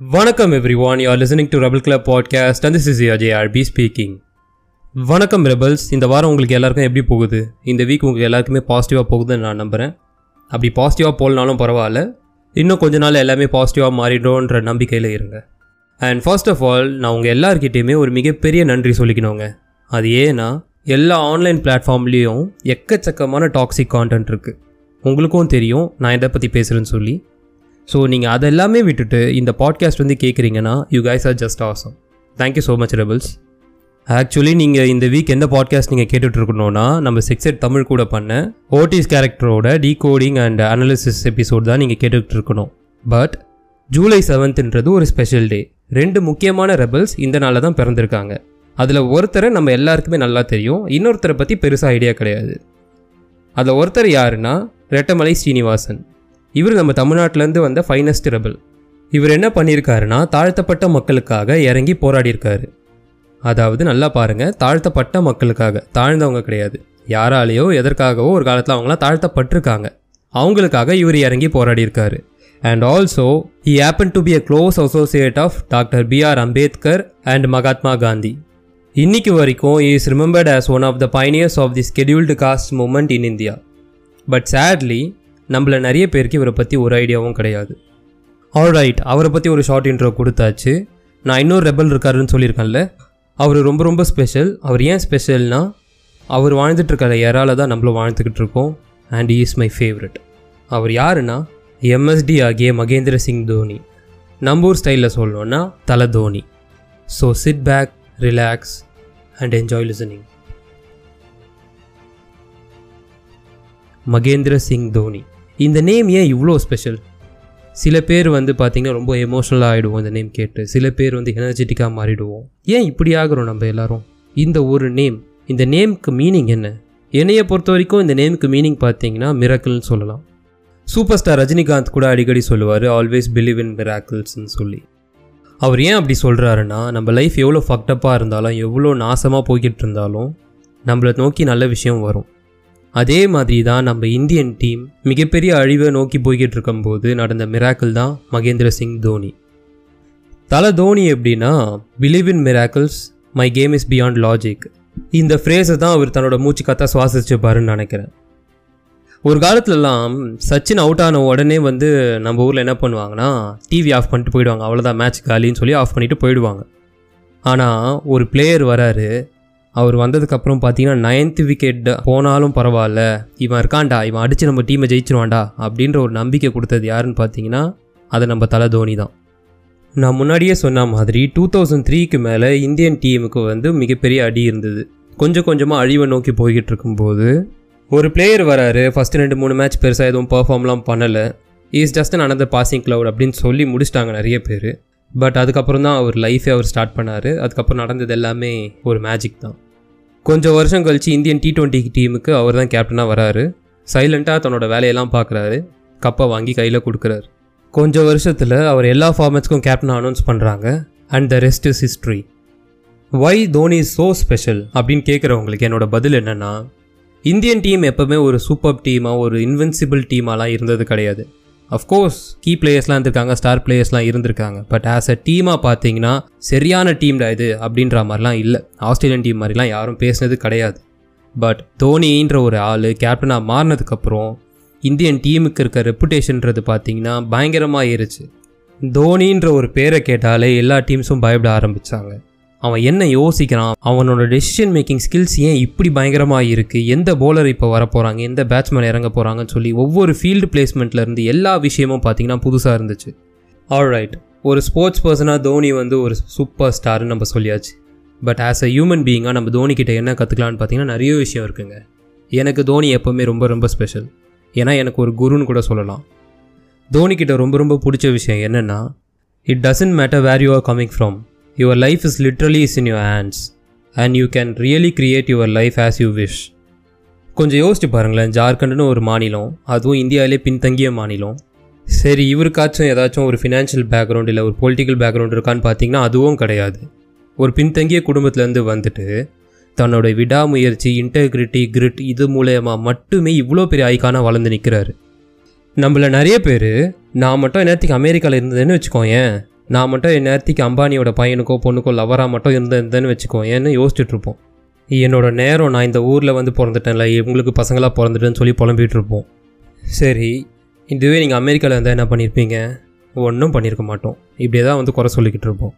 வணக்கம் everyone you are listening to rebel club podcast and this is RP speaking வணக்கம் rebels இந்த வாரம் உங்களுக்கு எல்லாருக்கும் எப்படி போகுது? இந்த வீக் உங்களுக்கு எல்லாருக்குமே பாசிட்டிவாக போகுதுன்னு நான் நம்புகிறேன் அப்படி பாசிட்டிவாக போகலனாலும் பரவாயில்ல. இன்னும் கொஞ்ச நாள் எல்லாமே பாசிட்டிவாக மாறிடும்ன்ற நம்பிக்கையில் இருங்க. அண்ட் ஃபர்ஸ்ட் ஆஃப் ஆல் நான் உங்கள் எல்லாருக்கிட்டேயுமே ஒரு மிகப்பெரிய நன்றி சொல்லிக்கணுங்க. அது ஏன்னா எல்லா ஆன்லைன் பிளாட்ஃபார்ம்லேயும் எக்கச்சக்கமான டாக்ஸிக் கான்டென்ட் இருக்குது உங்களுக்கும் தெரியும் நான் எதை பற்றி பேசுகிறேன்னு சொல்லி. ஸோ நீங்கள் அதெல்லாமே விட்டுட்டு இந்த பாட்காஸ்ட் வந்து கேட்குறீங்கன்னா you guys are just awesome thank you so much rebels actually நீங்கள் இந்த வீக் எந்த பாட்காஸ்ட் நீங்கள் கேட்டுட்ருக்கணும்னா நம்ம சிக்ஸெட் தமிழ் கூட பண்ண ஓடிஸ் கேரக்டரோட டீகோடிங் அண்ட் அனாலிசிஸ் எபிசோட் தான் நீங்கள் கேட்டுக்கிட்டு இருக்கணும் பட் ஜூலை செவன்த்ன்றது ஒரு ஸ்பெஷல் டே ரெண்டு முக்கியமான ரெபல்ஸ் இந்த நாளில் தான் பிறந்திருக்காங்க. அதில் ஒருத்தரை நம்ம எல்லாருக்குமே நல்லா தெரியும் இன்னொருத்தரை பற்றி பெருசாக ஐடியா கிடையாது. அதில் ஒருத்தர் யாருன்னா ரெட்டமலை ஸ்ரீனிவாசன் இவர் நம்ம தமிழ்நாட்டிலேருந்து வந்த ஃபைனஸ்ட் ரெபல் இவர் என்ன பண்ணியிருக்காருன்னா தாழ்த்தப்பட்ட மக்களுக்காக இறங்கி போராடியிருக்காரு. அதாவது நல்லா பாருங்கள் தாழ்த்தப்பட்ட மக்களுக்காக தாழ்ந்தவங்க கிடையாது. யாராலேயோ எதற்காகவோ ஒரு காலத்தில் அவங்களாம் தாழ்த்தப்பட்டிருக்காங்க. அவங்களுக்காக இவர் இறங்கி போராடியிருக்காரு. And also he happen to be a close associate of doctor B R Ambedkar and Mahatma Gandhi இன்னைக்கு வரைக்கும் is remembered as one of the pioneers of the scheduled caste movement in India but sadly நம்மள நிறைய பேருக்கு இவரை பற்றி ஒரு ஐடியாவும் கிடையாது. ஆல்ரைட் அவரை பற்றி ஒரு ஷார்ட் இன்ட்ரோ கொடுத்தாச்சு. நான் இன்னொரு ரெபல் இருக்காருன்னு சொல்லியிருக்கேன்ல அவர் ரொம்ப ரொம்ப ஸ்பெஷல் அவர் ஏன் ஸ்பெஷல்னா அவர் வாழ்ந்துட்டுருக்கிற இருக்கிற தான் நம்மளும் வாழ்ந்துக்கிட்டு இருக்கோம் அண்ட் இஸ் மை ஃபேவரட் அவர் யாருன்னா எம்எஸ்டி ஆகிய மகேந்திர சிங் தோனி. நம்ம ஊர் ஸ்டைலில் சொல்லணுன்னா தலை Dhoni. So sit back relax and enjoy listening Mahendra Singh Dhoni. இந்த நேம் ஏன் இவ்வளோ ஸ்பெஷல் சில பேர் வந்து பார்த்திங்கன்னா ரொம்ப எமோஷ்னலாக ஆகிடுவோம் இந்த நேம் கேட்டு. சில பேர் வந்து எனர்ஜெட்டிக்காக மாறிடுவோம். ஏன் இப்படி ஆகிறோம் நம்ம எல்லோரும்? இந்த ஒரு நேம் இந்த நேமுக்கு மீனிங் என்ன? என்னையை பொறுத்த வரைக்கும் இந்த நேமுக்கு மீனிங் பார்த்தீங்கன்னா மிராக்கிள்னு சொல்லலாம். சூப்பர் ஸ்டார் ரஜினிகாந்த் கூட அடிக்கடி சொல்லுவார் ஆல்வேஸ் பிலீவ் இன் மிராக்கிள்ஸ்னு சொல்லி. அவர் ஏன் அப்படி சொல்கிறாருன்னா நம்ம லைஃப் எவ்வளோ ஃபக்டப்பாக இருந்தாலும் எவ்வளோ நாசமாக போய்கிட்டு இருந்தாலும் நம்மளை நோக்கி நல்ல விஷயம் வரும். அதே மாதிரி தான் நம்ம இந்தியன் டீம் மிகப்பெரிய அழிவை நோக்கி போய்கிட்டு இருக்கும்போது நடந்த மிராக்கிள் தான் மகேந்திர சிங் தோனி. தலை தோனி எப்படின்னா believe in miracles my game is beyond logic இந்த ஃப்ரேஸை தான் அவர் தன்னோட மூச்சு கத்தா சுவாசிச்சுப்பாருன்னு நினைக்கிறேன். ஒரு காலத்துலலாம் சச்சின் அவுட் ஆன உடனே வந்து நம்ம ஊரில் என்ன பண்ணுவாங்கன்னா டிவி ஆஃப் பண்ணிட்டு போயிடுவாங்க அவ்வளோதான் மேட்ச் காலின்னு சொல்லி ஆஃப் பண்ணிவிட்டு போயிடுவாங்க. ஆனால் ஒரு பிளேயர் வராரு அவர் வந்ததுக்கப்புறம் பார்த்தீங்கன்னா நைன்த் விக்கெட் போனாலும் பரவாயில்ல. இவன் இருக்கான்டா இவன் அடித்து நம்ம டீமை ஜெயிச்சிருவான்டா அப்படின்ற ஒரு நம்பிக்கை கொடுத்தது யாருன்னு பார்த்தீங்கன்னா அது நம்ம தலை தோனி தான். நான் முன்னாடியே சொன்ன மாதிரி டூ தௌசண்ட் த்ரீக்கு மேலே இந்தியன் டீமுக்கு வந்து மிகப்பெரிய அடி இருந்தது. கொஞ்சம் கொஞ்சமாக அழிவை நோக்கி போய்கிட்டு இருக்கும்போது ஒரு பிளேயர் வராரு ஃபஸ்ட்டு ரெண்டு மூணு மேட்ச் பெருசாக எதுவும் பர்ஃபார்ம்லாம் பண்ணலை. Is just an another passing cloud அப்படின்னு சொல்லி முடிச்சிட்டாங்க நிறைய பேர். பட் அதுக்கப்புறம் தான் அவர் லைஃபே அவர் ஸ்டார்ட் பண்ணார். அதுக்கப்புறம் நடந்தது எல்லாமே ஒரு மேஜிக் தான். கொஞ்சம் வருஷம் கழித்து இந்தியன் டி டுவெண்ட்டி டீமுக்கு அவர் தான் கேப்டனாக வராரு. சைலண்ட்டாக தன்னோட வேலையெல்லாம் பார்க்குறாரு கப்பை வாங்கி கையில் கொடுக்குறாரு. கொஞ்சம் வருஷத்தில் அவர் எல்லா ஃபார்மேட்ஸ்க்கும் கேப்டன் அனௌன்ஸ் பண்ணுறாங்க and the rest is history why Dhoni is so special அப்படின்னு கேட்குறவங்களுக்கு என்னோட பதில் என்னென்னா இந்தியன் டீம் எப்போவுமே ஒரு சூப்பர் டீமாக ஒரு இன்வென்சிபிள் டீமாலாம் இருந்தது கிடையாது. அஃப்கோர்ஸ் கீ பிளேயர்ஸ்லாம் இருந்திருக்காங்க ஸ்டார் பிளேயர்ஸ்லாம் இருந்திருக்காங்க. பட் ஆஸ் அ டீமாக பார்த்தீங்கன்னா சரியான டீம்டா இது அப்படின்ற மாதிரிலாம் இல்லை. ஆஸ்திரேலியன் டீம் மாதிரிலாம் யாரும் பேசினது கிடையாது. பட் தோனின்ற ஒரு ஆள் கேப்டனாக மாறினதுக்கப்புறம் இந்தியன் டீமுக்கு இருக்க ரெப்புடேஷன்றது பார்த்தீங்கன்னா பயங்கரமாக ஏறிச்சு தோனின்ற ஒரு பேரை கேட்டாலே எல்லா டீம்ஸும் பயப்பட ஆரம்பித்தாங்க அவன் என்ன யோசிக்கிறான்? அவனோட டெசிஷன் மேக்கிங் ஸ்கில்ஸ் ஏன் இப்படி பயங்கரமாக இருக்குது எந்த போலர் இப்போ வரப்போகிறாங்க எந்த பேட்ஸ்மேன் இறங்க போகிறாங்கன்னு சொல்லி ஒவ்வொரு ஃபீல்டு பிளேஸ்மெண்ட்லேருந்து எல்லா விஷயமும் பார்த்தீங்கன்னா புதுசாக இருந்துச்சு. ஆல்ரைட் ஒரு ஸ்போர்ட்ஸ் பர்சனாக தோனி வந்து ஒரு சூப்பர் ஸ்டார்னு நம்ம சொல்லியாச்சு. பட் ஆஸ் அ ஹியூமன் பீயிங்காக நம்ம தோனி கிட்ட என்ன கற்றுக்கலான்னு பார்த்தீங்கன்னா நிறைய விஷயம் இருக்குங்க. எனக்கு தோனி எப்போவுமே ரொம்ப ரொம்ப ஸ்பெஷல் ஏன்னா எனக்கு ஒரு குருன்னு கூட சொல்லலாம். தோனி கிட்ட ரொம்ப ரொம்ப பிடிச்ச விஷயம் என்னென்னா it doesn't matter where you are coming from your life is literally is in your hands and you can really create your life as you wish கொஞ்சம் யோசிச்சு பாருங்களேன் ஜார்க்கண்ட்னு ஒரு மாநிலம் அதுவும் இந்தியாவிலே பின்தங்கிய மாநிலம். சரி இவருக்காச்சும் ஏதாச்சும் ஒரு ஃபினான்ஷியல் பேக்ரவுண்ட் இல்லை ஒரு பொலிட்டிக்கல் பேக்ரவுண்ட் இருக்கான்னு பார்த்தீங்கன்னா அதுவும் கிடையாது. ஒரு பின்தங்கிய குடும்பத்துலேருந்து வந்துட்டு தன்னோட விடாமுயற்சி இன்டெகிரிட்டி கிரிட் இது மூலயமா மட்டுமே இவ்வளோ பெரிய ஐக்கானாக வளர்ந்து நிற்கிறாரு நம்மள நிறைய பேர் நான் மட்டும் நேரத்துக்கு அமெரிக்காவில் இருந்ததுன்னு வச்சுக்கோயேன் நான் மட்டும் என் நேரத்துக்கு அம்பானியோட பையனுக்கோ பொண்ணுக்கோ லவராக மட்டும் இருந்தேன்னு வச்சுக்கோ ஏன்னு யோசிச்சுட்ருப்போம். என்னோடய என்னோட நேரம் நான் இந்த ஊரில் வந்து பிறந்துட்டேன்ல இவங்களுக்கு பசங்களாக பிறந்துட்டேன்னு சொல்லி புலம்பிகிட்ருப்போம் சரி இதுவே நீங்கள் அமெரிக்காவில் இருந்தால் என்ன பண்ணியிருப்பீங்க ஒன்றும் பண்ணியிருக்க மாட்டோம். இப்படியே தான் வந்து குறை சொல்லிக்கிட்டு இருப்போம்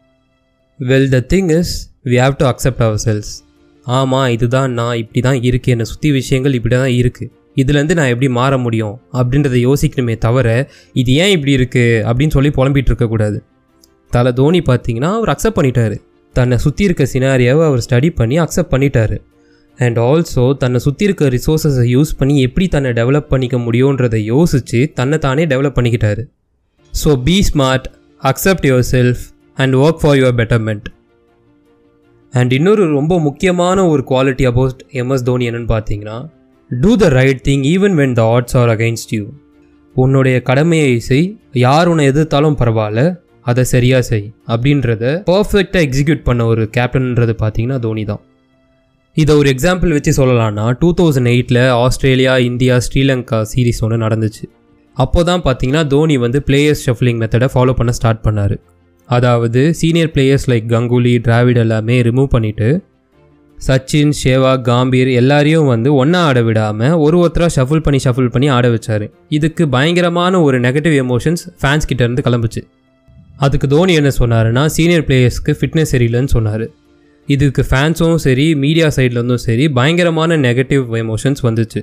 well the thing is we have to accept our selves ஆமாம் இதுதான் நான் இப்படி தான் இருக்குது என்னை சுற்றி விஷயங்கள் இப்படி தான் இருக்குது இதுலேருந்து நான் எப்படி மாற முடியும்? அப்படின்றத யோசிக்கணுமே தவிர இது ஏன் இப்படி இருக்குது அப்படின்னு சொல்லி புலம்பிகிட்டு இருக்கக்கூடாது தலை தோனி பார்த்தீங்கன்னா அவர் அக்செப்ட் பண்ணிட்டாரு. தன்னை சுற்றி இருக்க சினாரியாவை அவர் ஸ்டடி பண்ணி அக்செப்ட் பண்ணிட்டாரு. அண்ட் ஆல்சோ தன்னை சுற்றி இருக்க ரிசோர்ஸஸை யூஸ் பண்ணி எப்படி தன்னை டெவலப் பண்ணிக்க முடியுன்றதை யோசித்து தன்னை தானே develop பண்ணிக்கிட்டாரு. So be smart accept yourself and work for your betterment and இன்னொரு ரொம்ப முக்கியமான ஒரு குவாலிட்டி அபவுட் எம்எஸ் தோனி என்னன்னு பார்த்தீங்கன்னா do the right thing even when the odds are against you உன்னுடைய கடமையை செய் யார் உன்னை எதிர்த்தாலும் பரவாயில்ல அதை சரியாக செய் அப்படின்றத பர்ஃபெக்டாக எக்ஸிக்யூட் பண்ண ஒரு கேப்டன்ன்றது பார்த்தீங்கன்னா தோனி தான். இதை ஒரு எக்ஸாம்பிள் வச்சு சொல்லலாம்னா டூ தௌசண்ட் எயிட்டில் ஆஸ்திரேலியா இந்தியா ஸ்ரீலங்கா சீரிஸ் ஒன்று நடந்துச்சு. அப்போ தான் பார்த்தீங்கன்னா தோனி வந்து பிளேயர்ஸ் ஷஃப்லிங் மெத்தடை ஃபாலோ பண்ண ஸ்டார்ட் பண்ணார். அதாவது senior players like Ganguly Dravid எல்லாமே ரிமூவ் பண்ணிவிட்டு சச்சின் ஷேவா காம்பீர் எல்லாரையும் வந்து ஒன்றா ஆட விடாமல் ஒரு ஒருத்தராக ஷஃபிள் பண்ணி ஷஃபிள் பண்ணி ஆட வச்சார். இதுக்கு பயங்கரமான ஒரு நெகட்டிவ் எமோஷன்ஸ் ஃபேன்ஸ் கிட்டேருந்து கிளம்புச்சு. அதுக்கு தோனி என்ன சொன்னாருன்னா சீனியர் பிளேயர்ஸ்க்கு ஃபிட்னஸ் சரியில்லைன்னு சொன்னார். இதுக்கு ஃபேன்ஸும் சரி மீடியா சைட்லேருந்தும் சரி பயங்கரமான நெகட்டிவ் எமோஷன்ஸ் வந்துச்சு.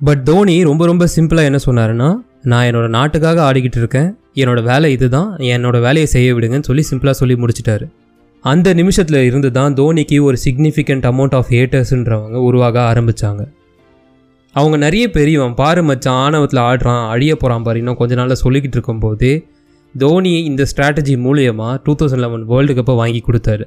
பட் தோனி ரொம்ப ரொம்ப சிம்பிளாக என்ன சொன்னாருன்னா நான் என்னோடய நாட்டுக்காக ஆடிக்கிட்டு இருக்கேன். என்னோட வேலை இதுதான். என்னோட வேலையை செய்ய விடுங்கன்னு சொல்லி சிம்பிளாக சொல்லி முடிச்சிட்டாரு. அந்த நிமிஷத்தில் இருந்து தான் தோனிக்கு ஒரு சிக்னிஃபிகண்ட் அமௌண்ட் ஆஃப் ஹேட்டர்ஸ்ன்றவங்க உருவாக ஆரம்பித்தாங்க அவங்க நிறைய பேர் இவன் பாரு மச்சான் ஆணவத்தில் ஆடுறான் அழிய போகிறான் பாரு இன்னும் கொஞ்ச நாளில் சொல்லிக்கிட்டு இருக்கும்போது தோனி இந்த ஸ்ட்ராட்டஜி மூலியமாக டூ தௌசண்ட் லெவன் வேர்ல்டு கப்பை வாங்கி கொடுத்தாரு.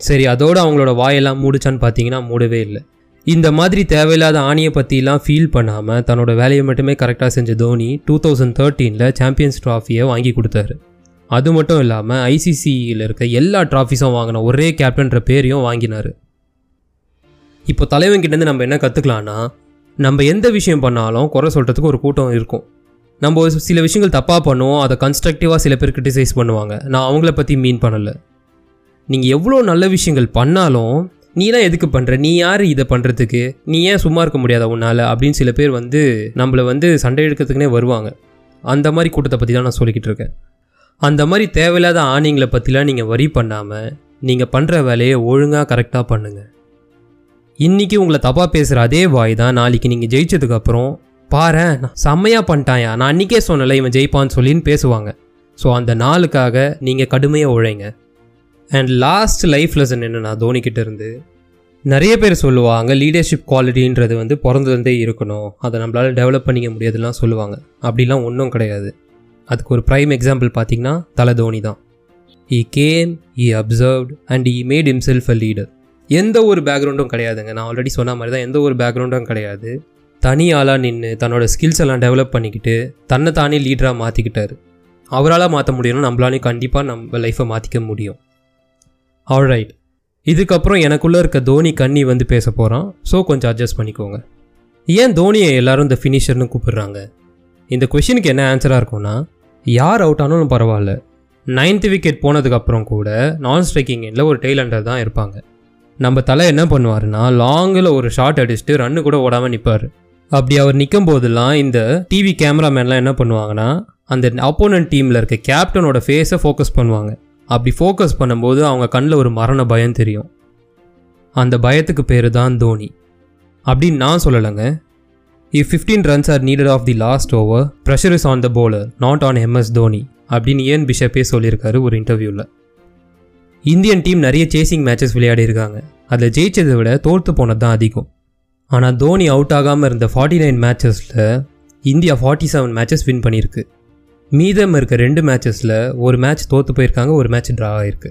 சரி அதோடு அவங்களோட வாயெல்லாம் மூடிச்சான்னு பார்த்தீங்கன்னா மூடவே இல்லை. இந்த மாதிரி தேவையில்லாத ஆணியை பற்றிலாம் ஃபீல் பண்ணாமல் தன்னோட வேலையை மட்டுமே கரெக்டாக செஞ்ச தோனி டூ தௌசண்ட் தேர்ட்டீனில் சாம்பியன்ஸ் ட்ராஃபியை வாங்கி கொடுத்தாரு. அது மட்டும் இல்லாமல் ஐசிசியில் இருக்க எல்லா ட்ராஃபிஸும் வாங்கின ஒரே கேப்டன்ற பேரையும் வாங்கினார். இப்போ தலைவன்கிட்டேருந்து நம்ம என்ன கற்றுக்கலான்னா நம்ம எந்த விஷயம் பண்ணாலும் குறை சொல்கிறதுக்கு ஒரு கூட்டம் இருக்கும். நம்ம ஒரு சில விஷயங்கள் தப்பாக பண்ணுவோம் அதை கன்ஸ்ட்ரக்டிவாக சில பேர் கிரிட்டிசைஸ் பண்ணுவாங்க. நான் அவங்கள பற்றி மீன் பண்ணலை. நீங்கள் எவ்வளோ நல்ல விஷயங்கள் பண்ணாலும் நீலாம் எதுக்கு பண்ணுற நீ யார் இதை பண்ணுறதுக்கு நீ ஏன் சும்மா இருக்க முடியாத உன்னால்? அப்படின்னு சில பேர் வந்து நம்மளை வந்து சண்டை எடுக்கிறதுக்குனே வருவாங்க. அந்த மாதிரி கூட்டத்தை பற்றி தான் நான் சொல்லிக்கிட்டு இருக்கேன். அந்த மாதிரி தேவையில்லாத ஆணிங்களை பற்றிலாம் நீங்கள் வரி பண்ணாமல் நீங்கள் பண்ணுற வேலையை ஒழுங்காக கரெக்டாக பண்ணுங்கள் இன்றைக்கி உங்களை தப்பாக பேசுகிற அதே வாய் தான் நாளைக்கு நீங்கள் ஜெயிச்சதுக்கப்புறம் பாரு நான் செம்மையாக பண்ணிட்டாயா நான் அன்றைக்கே சொன்னல இவன் ஜெயிப்பான்னு சொல்லின்னு பேசுவாங்க. ஸோ அந்த நாளுக்காக நீங்கள் கடுமையாக உழைங்க. அண்ட் லாஸ்ட் லைஃப் லெசன் என்னென்னா தோனிக்கிட்ட இருந்து நிறைய பேர் சொல்லுவாங்க லீடர்ஷிப் குவாலிட்டின்றது வந்து பிறந்ததுலேருந்தே இருக்கணும். அதை நம்மளால் டெவலப் பண்ணிக்க முடியாதுலாம் சொல்லுவாங்க. அப்படிலாம் ஒன்றும் கிடையாது. அதுக்கு ஒரு ப்ரைம் எக்ஸாம்பிள் பார்த்தீங்கன்னா தலை தோனி தான். He came he observed and he made himself a leader எந்த ஒரு பேக்ரவுண்டும் கிடையாதுங்க. நான் ஆல்ரெடி சொன்ன மாதிரி தான் எந்த ஒரு பேக்ரவுண்டும் கிடையாது. தனி ஆளாக நின்று தன்னோட ஸ்கில்ஸ் எல்லாம் டெவலப் பண்ணிக்கிட்டு தன்னை தானே லீடராக மாற்றிக்கிட்டாரு அவரால் மாற்ற முடியும்னா நம்மளாலையும் கண்டிப்பாக நம்ம லைஃப்பை மாற்றிக்க முடியும். ஆல்ரைட் இதுக்கப்புறம் எனக்குள்ளே இருக்க தோனி கண்ணி வந்து பேச போகிறான் ஸோ கொஞ்சம் அட்ஜஸ்ட் பண்ணிக்கோங்க. ஏன் தோனியை எல்லாரும் இந்த ஃபினிஷர்னு கூப்பிடுறாங்க? இந்த கொஷினுக்கு என்ன ஆன்சராக இருக்கும்னா யார் அவுட் ஆனாலும் பரவாயில்ல. நைன்த் விக்கெட் போனதுக்கப்புறம் கூட நான் ஸ்ட்ரைக்கிங் எண்டில் ஒரு டெய்ல் அண்டர் தான் இருப்பாங்க. நம்ம தலை என்ன பண்ணுவாருன்னா லாங்கில் ஒரு ஷாட் அடிச்சுட்டு ரன்னு கூட ஓடாமல் நிற்பார் அப்படி அவர் நிற்கும் போதெல்லாம் இந்த டிவி கேமராமேன்லாம் என்ன பண்ணுவாங்கன்னா அந்த அப்போனன்ட் டீமில் இருக்க கேப்டனோட ஃபேஸை ஃபோக்கஸ் பண்ணுவாங்க. அப்படி ஃபோக்கஸ் பண்ணும்போது அவங்க கண்ணில் ஒரு மரண பயம் தெரியும். அந்த பயத்துக்கு பேர் தான். தோனி அப்படின்னு நான் சொல்லலைங்க. If fifteen runs are needed off the last over pressure is on the bowler not on MS Dhoni அப்படின்னு ஏன் பிஷப்பே சொல்லியிருக்காரு ஒரு இன்டர்வியூவில் இந்தியன் டீம் நிறைய சேசிங் மேட்சஸ் விளையாடி இருக்காங்க அதில் ஜெயிச்சதை விட தோற்று போனது தான் அதிகம். ஆனால் தோனி அவுட் ஆகாமல் இருந்த forty nine மேட்சஸில் India forty seven matches win பண்ணியிருக்கு. மீதம் இருக்க ரெண்டு மேட்சஸில் ஒரு மேட்ச் தோற்று போயிருக்காங்க ஒரு மேட்ச் ட்ரா ஆகிருக்கு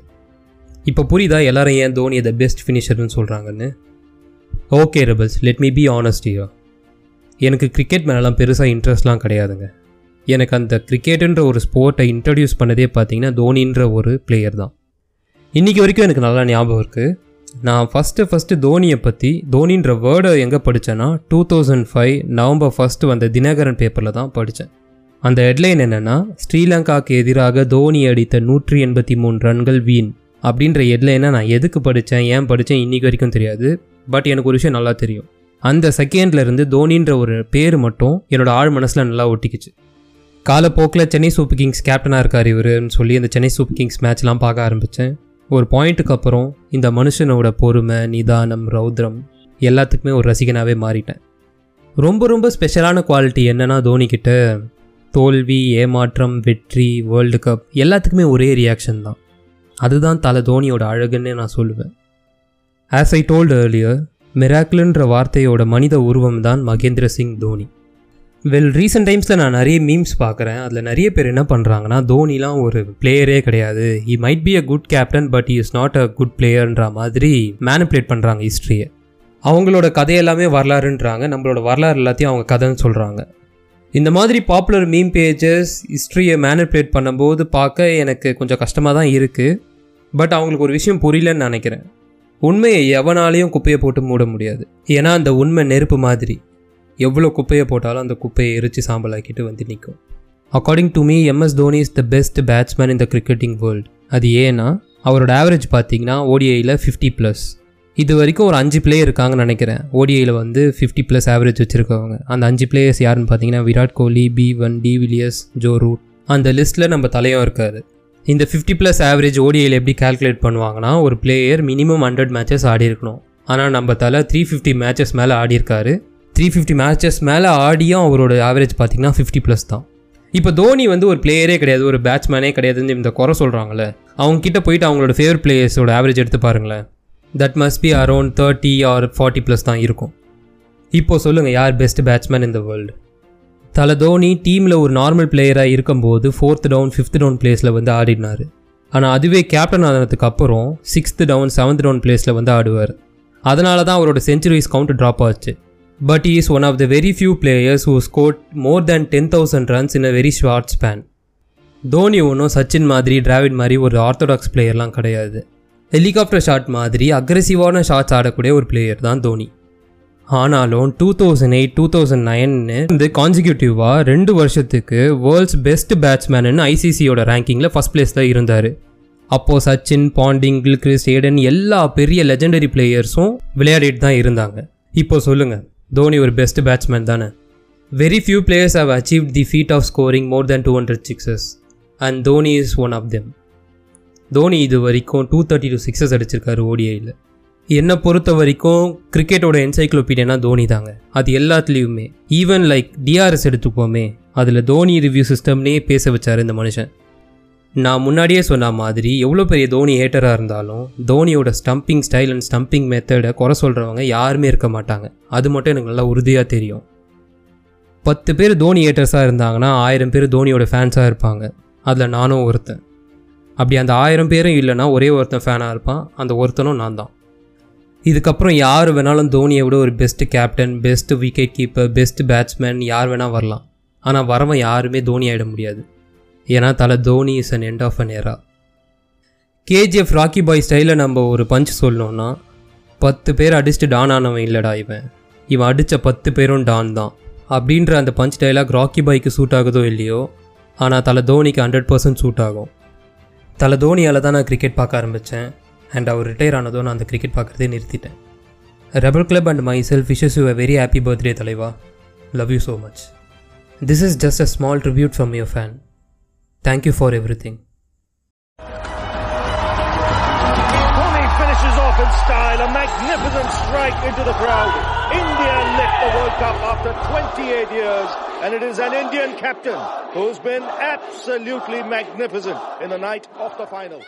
இப்போ புரியுதா? எல்லாரும் ஏன் தோனி த பெஸ்ட் ஃபினிஷர்னு சொல்கிறாங்கன்னு okay rebels let me be honest எனக்கு கிரிக்கெட் மேலெலாம் பெருசாக இன்ட்ரெஸ்ட்லாம் கிடையாதுங்க. எனக்கு அந்த கிரிக்கெட்டுன்ற ஒரு ஸ்போர்ட்டை இன்ட்ரடியூஸ் பண்ணதே பார்த்தீங்கன்னா தோனின்ற ஒரு பிளேயர் தான். இன்றைக்கி வரைக்கும் எனக்கு நல்லா ஞாபகம் இருக்குது நான் ஃபஸ்ட்டு ஃபஸ்ட்டு தோனியை பற்றி தோனின்ற வேர்டை எங்கே படித்தேன்னா two thousand five November first வந்த தினகரன் பேப்பரில் தான் படித்தேன் அந்த ஹெட்லைன் என்னென்னா ஸ்ரீலங்காக்கு எதிராக தோனி அடித்த நூற்றி எண்பத்தி மூணு ரன்கள் வீண் அப்படின்ற ஹெட்லைனை நான் எதுக்கு படித்தேன் ஏன் படித்தேன் இன்றைக்கி வரைக்கும் தெரியாது. பட் எனக்கு ஒரு விஷயம் நல்லா தெரியும். அந்த செகண்ட்லேருந்து தோனின்ற ஒரு பேர் மட்டும் என்னோட ஆழ் மனசில் நல்லா ஒட்டிக்கிச்சு. காலப்போக்கில் சென்னை சூப்பர் கிங்ஸ் கேப்டனாக இருக்கார் இவருன்னு சொல்லி அந்த சென்னை சூப்பர் கிங்ஸ் மேட்ச்லாம் பார்க்க ஆரம்பித்தேன் ஒரு பாயிண்ட்டுக்கு அப்புறம் இந்த மனுஷனோட பொறுமை நிதானம் ரௌத்ரம் எல்லாத்துக்குமே ஒரு ரசிகனாகவே மாறிட்டேன். ரொம்ப ரொம்ப ஸ்பெஷலான குவாலிட்டி என்னென்னா தோனிக்கிட்ட தோல்வி ஏமாற்றம் வெற்றி வேர்ல்டு கப் எல்லாத்துக்குமே ஒரே ரியாக்ஷன் தான். அதுதான் தலை தோனியோட அழகுன்னு நான் சொல்லுவேன். ஆஸ் ஐ டோல்டு ஏர்லியர் மிராக்கிள்ன்ற வார்த்தையோட மனித உருவம் தான் மகேந்திர சிங் தோனி. வெல் ரீசெண்ட் டைம்ஸில் நான் நிறைய மீம்ஸ் பார்க்குறேன். அதில் நிறைய பேர் என்ன பண்ணுறாங்கன்னா தோனிலாம் ஒரு பிளேயரே கிடையாது. He might be a good captain but is not a good பிளேயர்ன்ற மாதிரி மேனிப்புலேட் பண்ணுறாங்க ஹிஸ்ட்ரியை அவங்களோட கதையெல்லாமே வரலாறுன்றாங்க. நம்மளோட வரலாறு எல்லாத்தையும் அவங்க கதைன்னு சொல்கிறாங்க இந்த மாதிரி பாப்புலர் மீம் பேஜஸ் ஹிஸ்ட்ரியை மேனிப்புலேட் பண்ணும்போது பார்க்க எனக்கு கொஞ்சம் கஷ்டமாக தான் இருக்குது பட் அவங்களுக்கு ஒரு விஷயம் புரியலன்னு நினைக்கிறேன். உண்மையை எவனாலையும் குப்பையை போட்டு மூட முடியாது. ஏன்னா அந்த உண்மை நெருப்பு மாதிரி. எவ்வளோ குப்பையை போட்டாலும் அந்த குப்பையை எரிச்சு சாம்பலாக்கிட்டு வந்து நிற்கும் according to me MS Dhoni is the best batsman in the cricketing world அது ஏன்னா அவரோட ஆவரேஜ் பார்த்தீங்கன்னா ஓடிஐயில் ஃபிஃப்டி ப்ளஸ் இது வரைக்கும் ஒரு அஞ்சு பிளேயர் இருக்காங்கன்னு நினைக்கிறேன். ஓடிஐயில் வந்து ஃபிஃப்டி ப்ளஸ் ஆவரேஜ் வச்சுருக்கவங்க. அந்த அஞ்சு பிளேயர்ஸ் யாருன்னு பார்த்தீங்கன்னா விராட் கோலி பி ஒன் டி வில்லியர்ஸ் ஜோ ரூட். அந்த லிஸ்ட்டில் நம்ம தலையும் இருக்கார். இந்த ஃபிஃப்டி ப்ளஸ் ஆவரேஜ் ஓடிஐயில் எப்படி கால்குலேட் பண்ணுவாங்கன்னா ஒரு பிளேயர் மினிமம் ஹண்ட்ரட் மேட்சஸ் ஆடி இருக்கணும் ஆனால் நம்ம தலை த்ரீ ஃபிஃப்டி மேட்சஸ் மேலே ஆடியிருக்காரு. த்ரீ ஃபிஃப்டி மேட்சஸ் மேலே ஆடியும் அவரோட ஆவரேஜ் பார்த்தீங்கன்னா ஃபிஃப்டி ப்ளஸ் தான். இப்போ தோனி வந்து ஒரு பிளேயரே கிடையாது ஒரு பேட்ஸ்மேனே கிடையாதுன்னு இந்த குறை சொல்கிறாங்களே அவங்க கிட்ட போயிட்டு அவங்களோட ஃபேவரட் பிளேயர்ஸோட ஆவரேஜ் எடுத்து பாருங்களேன். That must be around thirty or forty plus தான் இருக்கும். இப்போது சொல்லுங்கள் யார் பெஸ்ட் பேட்ஸ்மேன் இந்த வேர்ல்டு தலை தோனி டீமில் ஒரு நார்மல் பிளேயராக இருக்கும்போது ஃபோர்த் டவுன் ஃபிஃப்த் டவுன் பிளேஸில் வந்து ஆடினார். ஆனால் அதுவே கேப்டன் ஆனதுக்கு அப்புறம் சிக்ஸ்த் டவுன் செவன்த் டவுன் பிளேஸில் வந்து ஆடுவார். அதனால தான் அவரோட செஞ்சுரிஸ் கவுண்ட் ட்ராப் ஆச்சு. But is one of the very few players who scored more than ten thousand runs in a very short span Dhoni ஒன்றும் சச்சின் மாதிரி டிராவிட் மாதிரி ஒரு ஆர்த்தடாக்ஸ் பிளேயர்லாம் கிடையாது. ஹெலிகாப்டர் ஷாட் மாதிரி அக்ரெசிவான ஷாட்ஸ் ஆடக்கூடிய ஒரு பிளேயர் தான் தோனி ஆனாலும் two thousand eight two thousand நைன்னு வந்து கான்சிக்யூட்டிவாக ரெண்டு வருஷத்துக்கு வேர்ல்ட்ஸ் பெஸ்ட் பேட்ஸ்மேனுன்னு ஐசிசியோட ரேங்கிங்கில் ஃபஸ்ட் பிளேஸில் இருந்தார். அப்போது சச்சின் பாண்டிங் கில்கிறிஸ் ஏடன் எல்லா பெரிய லெஜெண்டரி பிளேயர்ஸும் விளையாடிட்டு தான் இருந்தாங்க. இப்போ சொல்லுங்கள் தோனி ஒரு பெஸ்ட் பேட்ஸ்மேன் தானே. Very few players have achieve the feat of scoring more than two hundred sixes and Dhoni is one of them Dhoni இது வரைக்கும் டூ தேர்ட்டி டூ சிக்ஸஸ் அடிச்சிருக்காரு ஓடிஐயில் என்னை பொறுத்த வரைக்கும் கிரிக்கெட்டோட என்சைக்ளோபீடியனா தோனி தாங்க. அது எல்லாத்துலேயுமே. ஈவன் லைக் டிஆர்எஸ் எடுத்துப்போமே அதில் தோனி ரிவ்யூ சிஸ்டம்னே பேச வச்சார் இந்த மனுஷன். நான் முன்னாடியே சொன்ன மாதிரி எவ்வளோ பெரிய தோனி ஹேட்டராக இருந்தாலும் தோனியோட ஸ்டம்பிங் ஸ்டைல் அண்ட் ஸ்டம்பிங் மெத்தடை குறை சொல்கிறவங்க யாருமே இருக்க மாட்டாங்க. அது மட்டும் எனக்கு நல்லா உறுதியாக தெரியும். பத்து பேர் தோனி ஹேட்டர்ஸாக இருந்தாங்கன்னா ஆயிரம் பேர் தோனியோட ஃபேன்ஸாக இருப்பாங்க. அதில் நானும் ஒருத்தன். அப்படி அந்த ஆயிரம் பேரும் இல்லைன்னா ஒரே ஒருத்தன் ஃபேனாக இருப்பான். அந்த ஒருத்தனும் நான் தான். இதுக்கப்புறம் யார் வேணாலும் தோனியை விட ஒரு best captain best wicket keeper best batsman யார் வேணால் வரலாம். ஆனால் வரவன் யாருமே தோனி ஆகிட முடியாது. ஏன்னா தலை Dhoni is an end of an era KGF Rocky Bhai ஸ்டைலில் நம்ம ஒரு பஞ்ச் சொல்லணும்னா பத்து பேர் அடிச்சுட்டு டான் ஆனவன் இல்லைடா இவன். இவன் அடித்த பத்து பேரும் டான் தான். அப்படின்ற அந்த பஞ்ச் டைலாக் ராக்கி பாய்க்கு சூட் ஆகுதோ இல்லையோ ஆனால் தலை தோனிக்கு ஹண்ட்ரட் பர்சன்ட் சூட் ஆகும். தலை தோனியால் தான் நான் கிரிக்கெட் பார்க்க ஆரம்பித்தேன் அண்ட் அவர் ரிட்டையர் ஆனதும் நான் அந்த கிரிக்கெட் பார்க்குறதே நிறுத்திட்டேன். Rebel club and myself wishes you a very happy birthday தலைவா. Love you so much this is just a small tribute from your fan Thank you for everything. Pony finishes off in style, a magnificent strike into the crowd. India lift the World Cup after 28 years, and it is an Indian captain who's been absolutely magnificent in the night of the final.